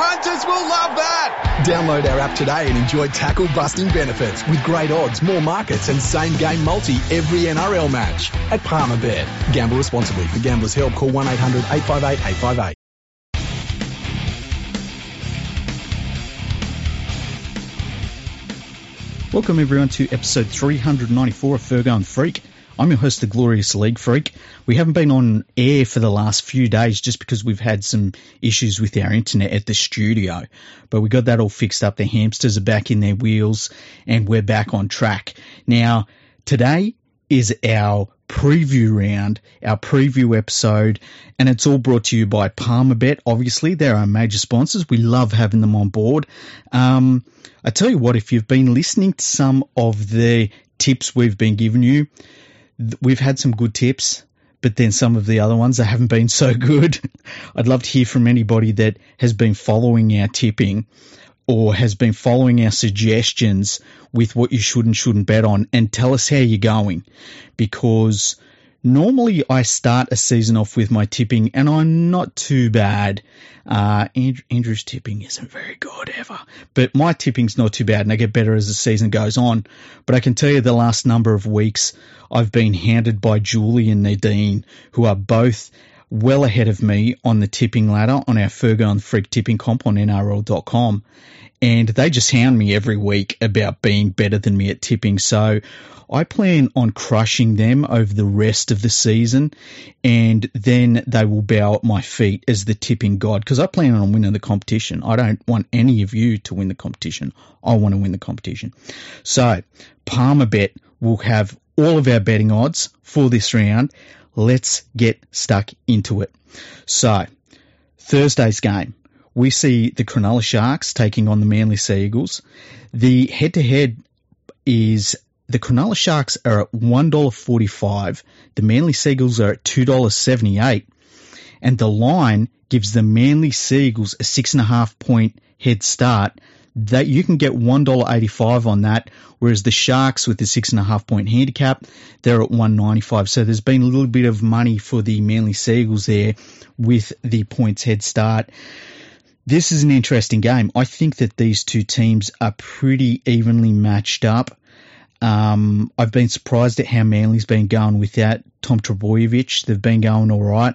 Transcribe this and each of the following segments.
punters will love that. Download our app today and enjoy tackle busting benefits with great odds, more markets, and same game multi every NRL match at Palmerbet. Gamble responsibly. For gamblers' help, call 1 800 858 858. Welcome everyone to episode 394 of Fergo and Freak. I'm your host, the Glorious League Freak. We haven't been on air for the last few days just because we've had some issues with our internet at the studio. But we got that all fixed up. The hamsters are back in their wheels and we're back on track. Now, today is our preview round, our preview episode, and it's all brought to you by Palmerbet. Obviously, they're our major sponsors. We love having them on board. Um, I tell you what, if you've been listening to some of the tips we've been giving you, we've had some good tips, but then some of the other ones that haven't been so good. I'd love to hear from anybody that has been following our tipping or has been following our suggestions with what you should and shouldn't bet on and tell us how you're going because normally I start a season off with my tipping and I'm not too bad. Uh, Andrew, Andrew's tipping isn't very good ever, but my tipping's not too bad and I get better as the season goes on. But I can tell you the last number of weeks I've been hounded by Julie and Nadine who are both well ahead of me on the tipping ladder on our Fergo and Freak tipping comp on NRL.com. And they just hound me every week about being better than me at tipping. So I plan on crushing them over the rest of the season, and then they will bow at my feet as the tipping god because I plan on winning the competition. I don't want any of you to win the competition. I want to win the competition. So, Palmerbet will have all of our betting odds for this round. Let's get stuck into it. So, Thursday's game we see the Cronulla Sharks taking on the Manly Sea Eagles. The head to head is the Cronulla Sharks are at $1.45. The Manly Sea Eagles are at $2.78. And the line gives the Manly Sea Eagles a six and a half point head start. That you can get $1.85 on that, whereas the Sharks with the six and a half point handicap, they're at 195. So there's been a little bit of money for the Manly Sea Eagles there with the points head start. This is an interesting game. I think that these two teams are pretty evenly matched up. Um, I've been surprised at how Manly's been going without Tom Trbojevic. They've been going all right.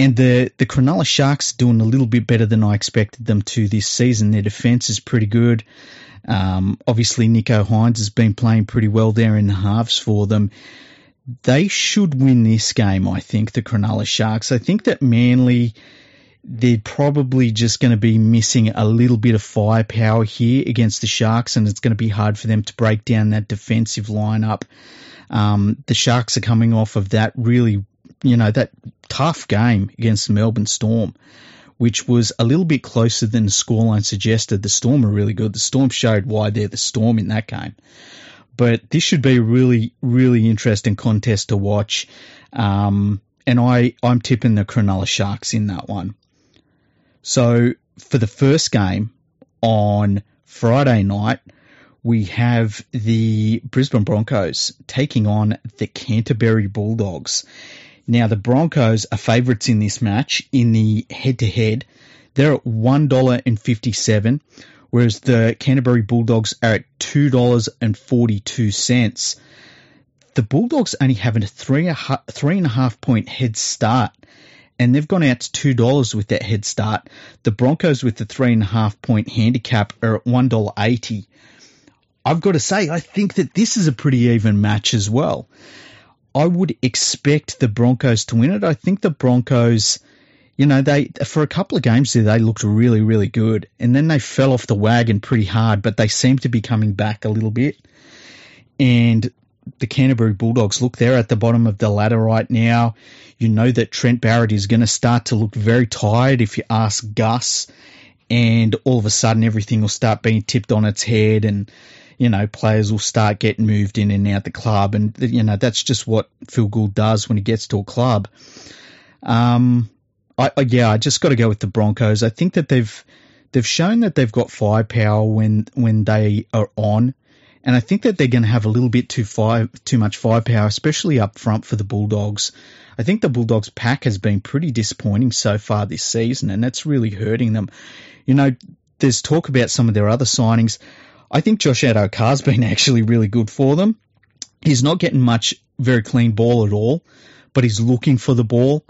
And the, the Cronulla Sharks doing a little bit better than I expected them to this season. Their defence is pretty good. Um, obviously, Nicho Hynes has been playing pretty well there in the halves for them. They should win this game, I think, the Cronulla Sharks. I think that Manly they're probably just going to be missing a little bit of firepower here against the Sharks, and it's going to be hard for them to break down that defensive lineup. Um, the Sharks are coming off of that really, you know, that tough game against the Melbourne Storm, which was a little bit closer than the scoreline suggested. The Storm are really good. The Storm showed why they're the Storm in that game. But this should be a really, really interesting contest to watch. Um, and I, I'm tipping the Cronulla Sharks in that one. So for the first game on Friday night, we have the Brisbane Broncos taking on the Canterbury Bulldogs. Now the Broncos are favourites in this match in the head-to-head. They're at one dollar and fifty-seven, whereas the Canterbury Bulldogs are at two dollars and forty-two cents. The Bulldogs only have a three, three and a half point head start and they've gone out to two dollars with that head start. The Broncos with the three and a half point handicap are at one dollar eighty. I've got to say, I think that this is a pretty even match as well. I would expect the Broncos to win it. I think the Broncos, you know, they for a couple of games there they looked really, really good, and then they fell off the wagon pretty hard, but they seem to be coming back a little bit. And the Canterbury Bulldogs look they're at the bottom of the ladder right now. You know that Trent Barrett is going to start to look very tired if you ask Gus, and all of a sudden everything will start being tipped on its head, and you know players will start getting moved in and out the club, and you know that's just what Phil Gould does when he gets to a club. Um, I, I yeah, I just got to go with the Broncos. I think that they've they've shown that they've got firepower when when they are on And I think that they're going to have a little bit too fire, too much firepower, especially up front for the Bulldogs. I think the Bulldogs pack has been pretty disappointing so far this season, and that's really hurting them. You know, there's talk about some of their other signings. I think Josh Addo-Carr's been actually really good for them. He's not getting much very clean ball at all, but he's looking for the ball.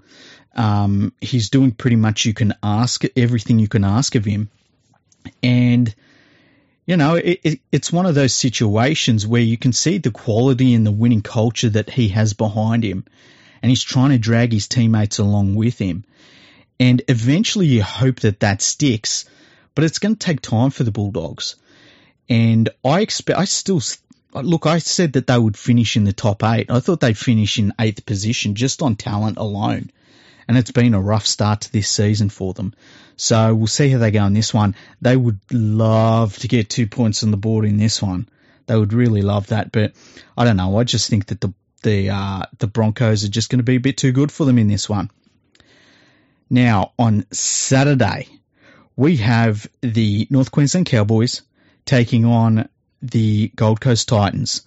Um, he's doing pretty much you can ask everything you can ask of him, and you know it, it, it's one of those situations where you can see the quality and the winning culture that he has behind him, and he's trying to drag his teammates along with him, and eventually you hope that that sticks, but it's going to take time for the Bulldogs, and I expect I still look, I said that they would finish in the top eight. I thought they'd finish in eighth position just on talent alone and it's been a rough start to this season for them. So we'll see how they go in this one. They would love to get two points on the board in this one. They would really love that, but I don't know. I just think that the the uh, the Broncos are just going to be a bit too good for them in this one. Now on Saturday, we have the North Queensland Cowboys taking on the Gold Coast Titans.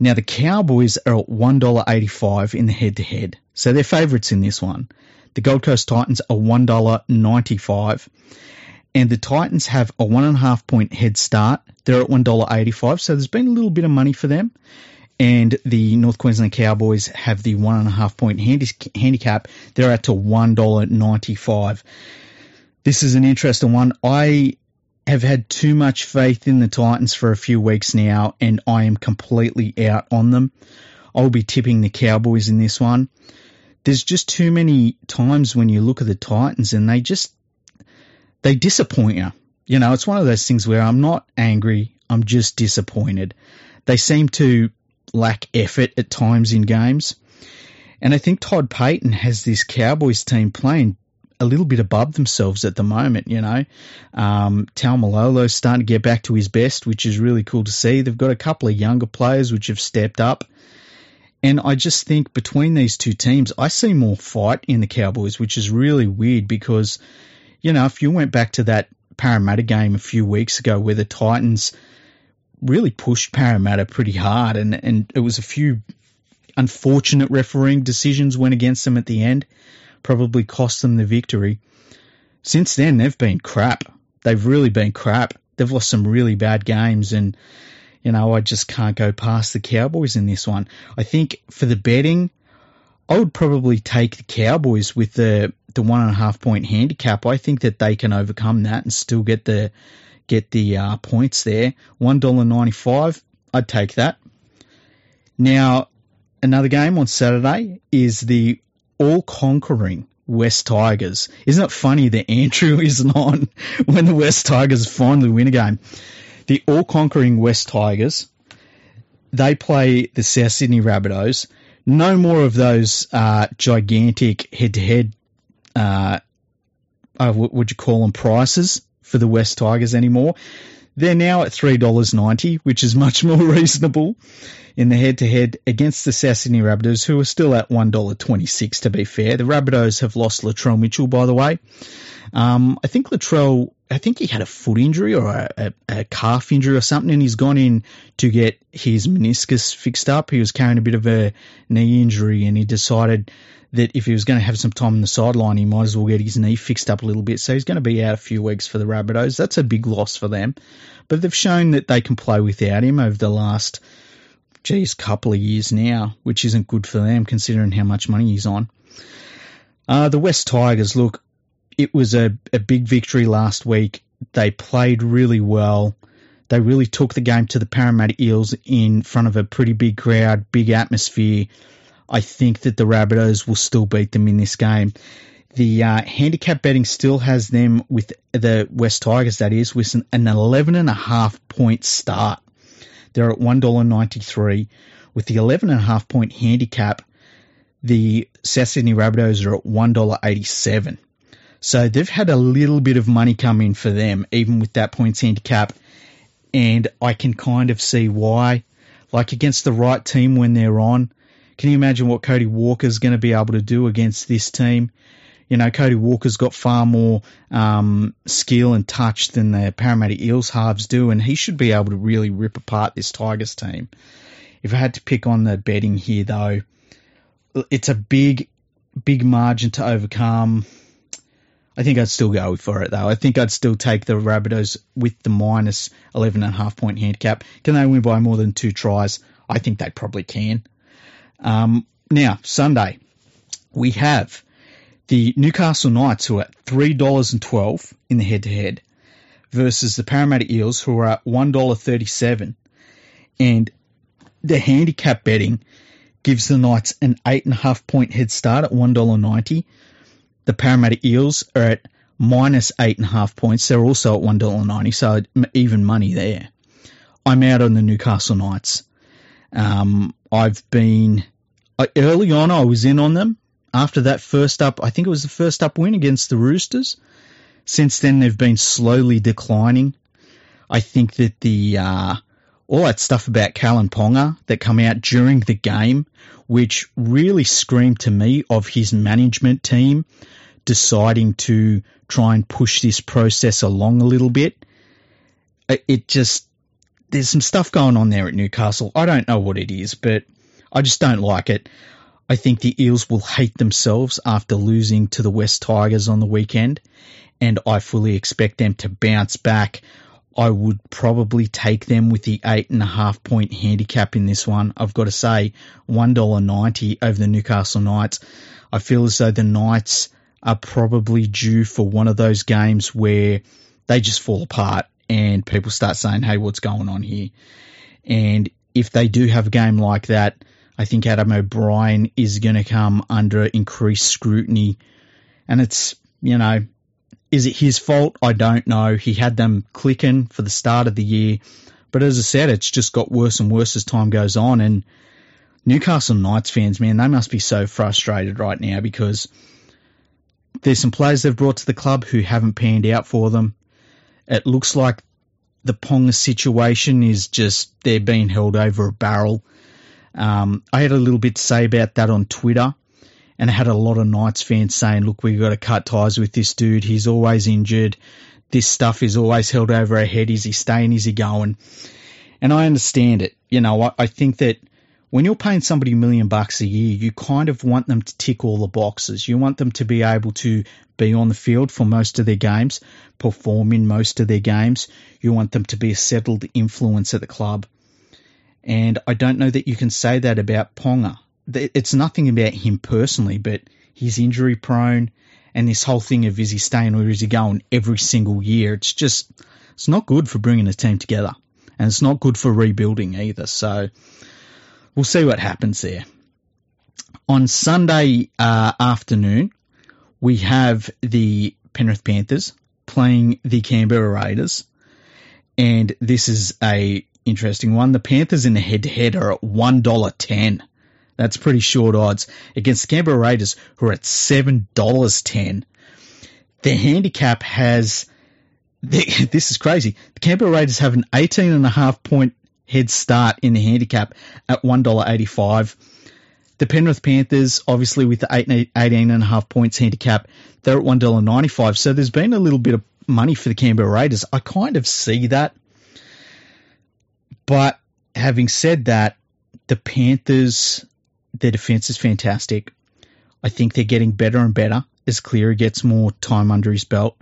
Now the Cowboys are at one dollar eighty five in the head to head. So they're favourites in this one. The Gold Coast Titans are $1.95 and the Titans have a one and a half point head start. They're at $1.85, so there's been a little bit of money for them. And the North Queensland Cowboys have the one and a half point handicap. They're at to $1.95. This is an interesting one. I have had too much faith in the Titans for a few weeks now, and I am completely out on them. I'll be tipping the Cowboys in this one there's just too many times when you look at the Titans and they just they disappoint you. You know, it's one of those things where I'm not angry, I'm just disappointed. They seem to lack effort at times in games. And I think Todd Payten has this Cowboys team playing a little bit above themselves at the moment, you know. Um, Taumalolo's starting to get back to his best, which is really cool to see. They've got a couple of younger players which have stepped up. And I just think between these two teams, I see more fight in the Cowboys, which is really weird because, you know, if you went back to that Parramatta game a few weeks ago where the Titans really pushed Parramatta pretty hard and, and it was a few unfortunate refereeing decisions went against them at the end, probably cost them the victory. Since then, they've been crap. They've really been crap. They've lost some really bad games and you know, I just can't go past the Cowboys in this one. I think for the betting, I would probably take the Cowboys with the the one and a half point handicap. I think that they can overcome that and still get the get the uh, points there. One dollar ninety five. I'd take that. Now, another game on Saturday is the all conquering West Tigers. Isn't it funny that Andrew isn't on when the West Tigers finally win a game? the all conquering West Tigers, they play the South Sydney Rabbitohs. No more of those uh, gigantic head to head, what would you call them, prices for the West Tigers anymore. They're now at $3.90, which is much more reasonable in the head to head against the Sydney Rabbitohs, who are still at $1.26 to be fair. The Rabbitohs have lost Latrell Mitchell, by the way. Um, I think Latrell, I think he had a foot injury or a, a, a, calf injury or something, and he's gone in to get his meniscus fixed up. He was carrying a bit of a knee injury, and he decided that if he was going to have some time on the sideline, he might as well get his knee fixed up a little bit. So he's going to be out a few weeks for the Rabbitohs. That's a big loss for them. But they've shown that they can play without him over the last, geez, couple of years now, which isn't good for them considering how much money he's on. Uh, the West Tigers, look, it was a, a big victory last week. They played really well. They really took the game to the Parramatta Eels in front of a pretty big crowd, big atmosphere. I think that the Rabbitohs will still beat them in this game. The uh, handicap betting still has them with the West Tigers, that is, with an, an 11 and a half point start. They're at $1.93. With the 11 and a half point handicap, the South Sydney Rabbitohs are at $1.87. So they've had a little bit of money come in for them, even with that points handicap. And I can kind of see why. Like against the right team when they're on, can you imagine what Cody Walker's going to be able to do against this team? You know, Cody Walker's got far more um, skill and touch than the Parramatta Eels halves do, and he should be able to really rip apart this Tigers team. If I had to pick on the betting here, though, it's a big, big margin to overcome. I think I'd still go for it though. I think I'd still take the Rabbitohs with the minus 11 and a half point handicap. Can they win by more than two tries? I think they probably can. Um, now, Sunday, we have the Newcastle Knights who are at $3.12 in the head to head versus the Parramatta Eels who are at $1.37. And the handicap betting gives the Knights an 8.5 point head start at $1.90 the Parramatta Eels are at minus eight and a half points. They're also at one dollar ninety, so even money there. I'm out on the Newcastle Knights. Um, I've been early on. I was in on them after that first up. I think it was the first up win against the Roosters. Since then, they've been slowly declining. I think that the uh, all that stuff about Kalyn Ponga that come out during the game, which really screamed to me of his management team deciding to try and push this process along a little bit. It just, there's some stuff going on there at Newcastle. I don't know what it is, but I just don't like it. I think the Eels will hate themselves after losing to the West Tigers on the weekend, and I fully expect them to bounce back. I would probably take them with the eight and a half point handicap in this one. I've got to say, one dollar ninety over the Newcastle Knights. I feel as though the Knights are probably due for one of those games where they just fall apart and people start saying, "Hey, what's going on here?" And if they do have a game like that, I think Adam O'Brien is going to come under increased scrutiny. And it's, you know, is it his fault? I don't know. He had them clicking for the start of the year. But as I said, it's just got worse and worse as time goes on. And Newcastle Knights fans, man, they must be so frustrated right now because there's some players they've brought to the club who haven't panned out for them. It looks like the Ponga situation is just they're being held over a barrel. Um, I had a little bit to say about that on Twitter and had a lot of Knights fans saying, look, we've got to cut ties with this dude. He's always injured. This stuff is always held over our head. Is he staying? Is he going? And I understand it. You know, I, I think that when you're paying somebody a million bucks a year, you kind of want them to tick all the boxes. You want them to be able to be on the field for most of their games, perform in most of their games. You want them to be a settled influence at the club. And I don't know that you can say that about Ponga it's nothing about him personally, but he's injury prone and this whole thing of is he staying or is he going every single year. It's just, it's not good for bringing a team together and it's not good for rebuilding either. So we'll see what happens there. On Sunday uh, afternoon, we have the Penrith Panthers playing the Canberra Raiders, and this is a interesting one. The Panthers in the head-to-head are at one dollar ten. That's pretty short odds against the Canberra Raiders, who are at seven dollars ten. The handicap has this is crazy. The Canberra Raiders have an eighteen and a half point head start in the handicap at one dollar eighty five. The Penrith Panthers, obviously with the 18 and a half points handicap, they're at one dollar ninety five. So there's been a little bit of money for the Canberra Raiders. I kind of see that, but having said that, the Panthers their defense is fantastic. I think they're getting better and better as Cleary gets more time under his belt,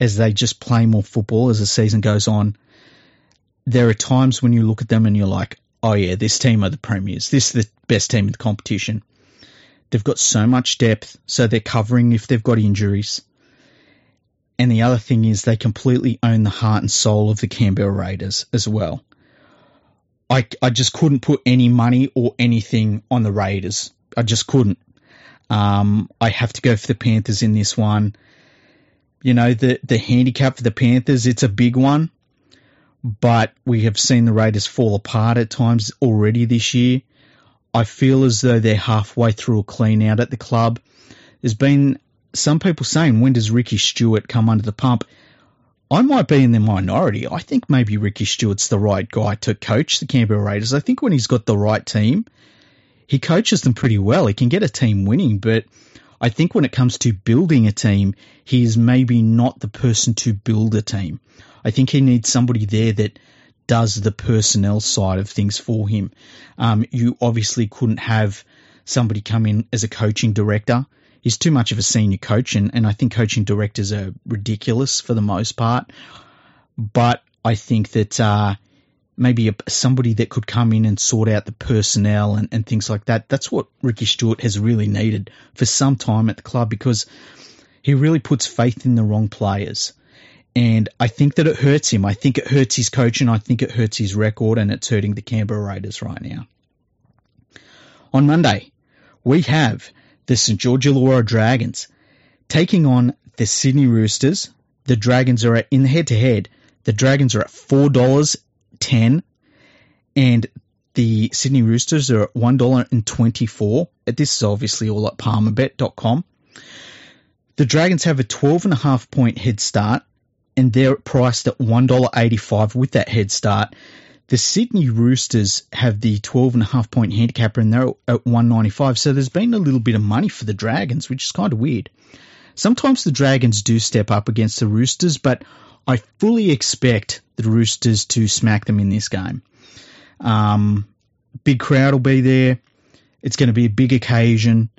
as they just play more football as the season goes on. There are times when you look at them and you're like, oh yeah, this team are the premiers. This is the best team in the competition. They've got so much depth, so they're covering if they've got injuries. And the other thing is they completely own the heart and soul of the Canberra Raiders as well. I, I just couldn't put any money or anything on the Raiders. I just couldn't. Um, I have to go for the Panthers in this one. You know, the, the handicap for the Panthers, it's a big one, but we have seen the Raiders fall apart at times already this year. I feel as though they're halfway through a clean out at the club. There's been some people saying, when does Ricky Stuart come under the pump? I might be in the minority. I think maybe Ricky Stuart's the right guy to coach the Canberra Raiders. I think when he's got the right team, he coaches them pretty well. He can get a team winning, but I think when it comes to building a team, he is maybe not the person to build a team. I think he needs somebody there that does the personnel side of things for him. Um, you obviously couldn't have somebody come in as a coaching director. He's too much of a senior coach, and, and I think coaching directors are ridiculous for the most part. But I think that uh, maybe a, somebody that could come in and sort out the personnel and, and things like that. That's what Ricky Stuart has really needed for some time at the club because he really puts faith in the wrong players. And I think that it hurts him. I think it hurts his coach, and I think it hurts his record and it's hurting the Canberra Raiders right now. On Monday, we have the St. George Illawarra Dragons taking on the Sydney Roosters. The Dragons are at, in head to head. The Dragons are at four dollars ten, and the Sydney Roosters are at one dollar and twenty four. This is obviously all at PalmerBet.com. The Dragons have a twelve and a half point head start and they're priced at $1.85 with that head start. The Sydney Roosters have the 12.5 point handicapper and they're at 195. So there's been a little bit of money for the Dragons, which is kind of weird. Sometimes the Dragons do step up against the Roosters, but I fully expect the Roosters to smack them in this game. Um, big crowd will be there. It's going to be a big occasion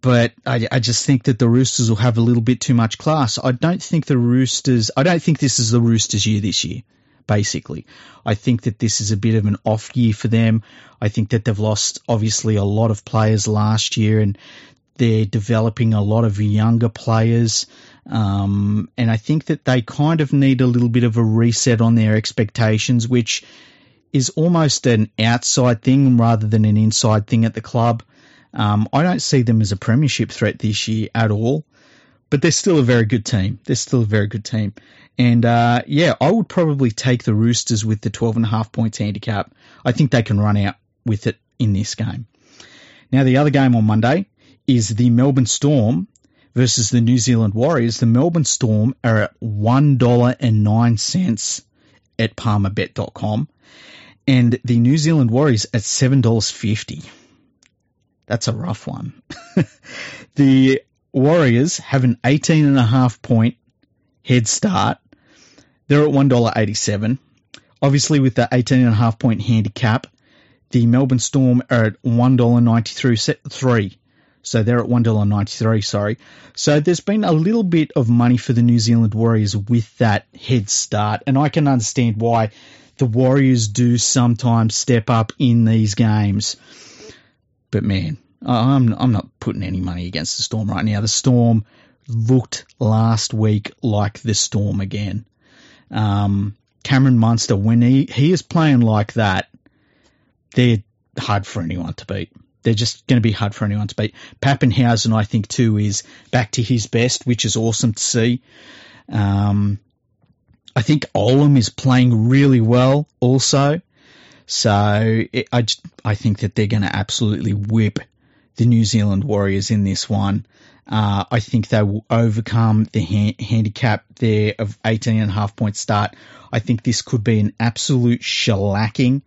but I, I, just think that the Roosters will have a little bit too much class. I don't think the Roosters. I don't think this is the Roosters' year this year. Basically, I think that this is a bit of an off year for them. I think that they've lost obviously a lot of players last year, and they're developing a lot of younger players. Um, and I think that they kind of need a little bit of a reset on their expectations, which is almost an outside thing rather than an inside thing at the club. Um, I don't see them as a premiership threat this year at all, but they're still a very good team. They're still a very good team. And uh, yeah, I would probably take the Roosters with the 12.5 points handicap. I think they can run out with it in this game. Now, the other game on Monday is the Melbourne Storm versus the New Zealand Warriors. The Melbourne Storm are at $1.09 at palmerbet.com and the New Zealand Warriors at $7.50. That's a rough one. the Warriors have an 18 and a half point head start. They're at $1.87. Obviously, with the 18 and a half point handicap, the Melbourne Storm are at $1.93. So they're at $1.93, sorry. So there's been a little bit of money for the New Zealand Warriors with that head start. And I can understand why the Warriors do sometimes step up in these games. But man, I'm I'm not putting any money against the Storm right now. The Storm looked last week like the Storm again. Um, Cameron Munster, when he, he is playing like that, they're hard for anyone to beat. They're just going to be hard for anyone to beat. Papenhuyzen, I think, too, is back to his best, which is awesome to see. Um, I think Olam is playing really well also. So it, I, I think that they're going to absolutely whip the New Zealand Warriors in this one. Uh, I think they will overcome the ha- handicap there of 18 and a half point start. I think this could be an absolute shellacking.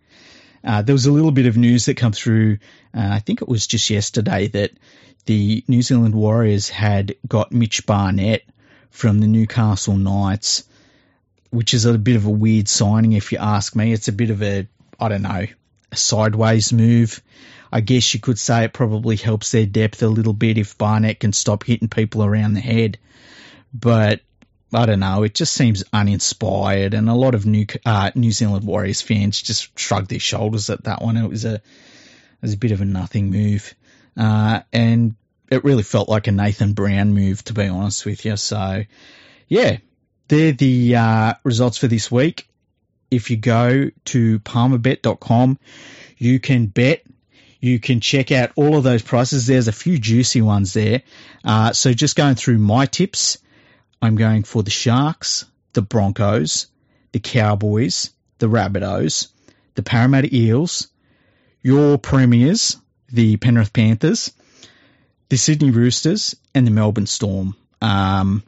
Uh, there was a little bit of news that come through. Uh, I think it was just yesterday that the New Zealand Warriors had got Mitch Barnett from the Newcastle Knights, which is a bit of a weird signing, if you ask me. It's a bit of a I don't know, a sideways move. I guess you could say it probably helps their depth a little bit if Barnett can stop hitting people around the head. But I don't know, it just seems uninspired, and a lot of New uh, New Zealand Warriors fans just shrugged their shoulders at that one. It was a it was a bit of a nothing move, uh, and it really felt like a Nathan Brown move, to be honest with you. So, yeah, they're the uh, results for this week if you go to palmerbet.com, you can bet. You can check out all of those prices. There's a few juicy ones there. Uh, so just going through my tips, I'm going for the Sharks, the Broncos, the Cowboys, the Rabbitohs, the Parramatta Eels, your Premiers, the Penrith Panthers, the Sydney Roosters, and the Melbourne Storm. Um,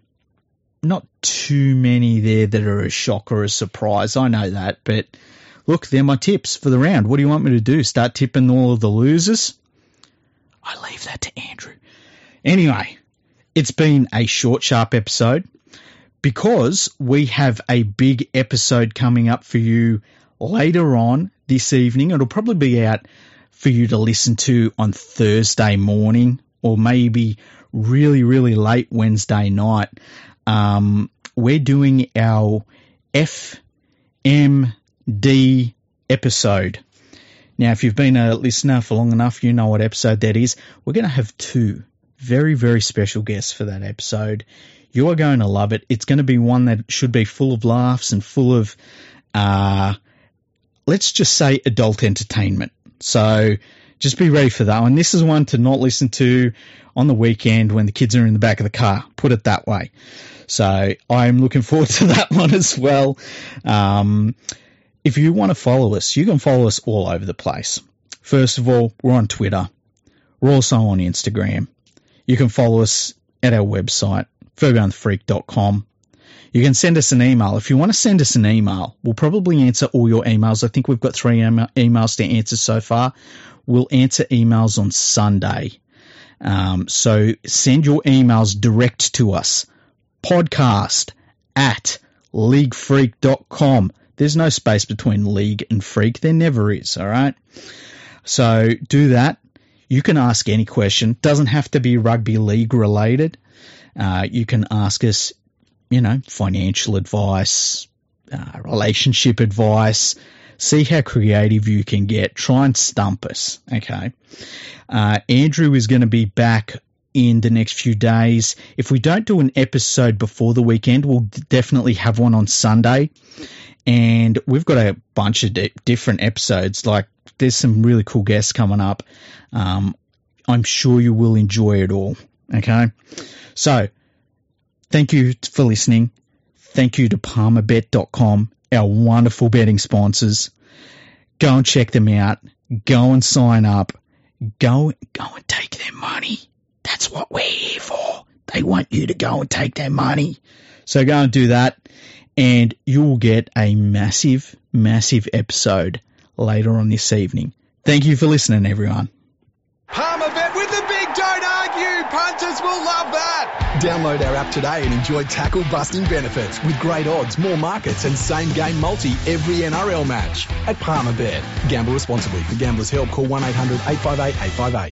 not too many there that are a shock or a surprise. I know that, but look, they're my tips for the round. What do you want me to do? Start tipping all of the losers? I leave that to Andrew. Anyway, it's been a short, sharp episode because we have a big episode coming up for you later on this evening. It'll probably be out for you to listen to on Thursday morning or maybe really, really late Wednesday night. Um, we're doing our FMD episode. Now, if you've been a listener for long enough, you know what episode that is. We're going to have two very, very special guests for that episode. You are going to love it. It's going to be one that should be full of laughs and full of, uh, let's just say adult entertainment. So just be ready for that one. This is one to not listen to on the weekend when the kids are in the back of the car. Put it that way. So I'm looking forward to that one as well. Um, if you want to follow us, you can follow us all over the place. First of all, we're on Twitter. We're also on Instagram. You can follow us at our website, fergoandthefreak.com. You can send us an email. If you want to send us an email, we'll probably answer all your emails. I think we've got three emails to answer so far. We'll answer emails on Sunday. Um, so send your emails direct to us. Podcast at leaguefreak.com. There's no space between league and freak. There never is. All right. So do that. You can ask any question. Doesn't have to be rugby league related. Uh, you can ask us, you know, financial advice, uh, relationship advice. See how creative you can get. Try and stump us. Okay. Uh, Andrew is going to be back in the next few days. If we don't do an episode before the weekend, we'll definitely have one on Sunday. And we've got a bunch of di- different episodes. Like, there's some really cool guests coming up. Um, I'm sure you will enjoy it all. Okay. So, thank you for listening. Thank you to palmerbet.com, our wonderful betting sponsors. Go and check them out. Go and sign up. Go, go and take their money. That's what we're here for. They want you to go and take their money. So go and do that and you will get a massive, massive episode later on this evening. Thank you for listening, everyone. Palmerbet with the big don't argue. Punters will love that. Download our app today and enjoy tackle busting benefits with great odds, more markets, and same game multi every NRL match at Palmerbet. Gamble responsibly. For gamblers' help, call 1 800 858 858.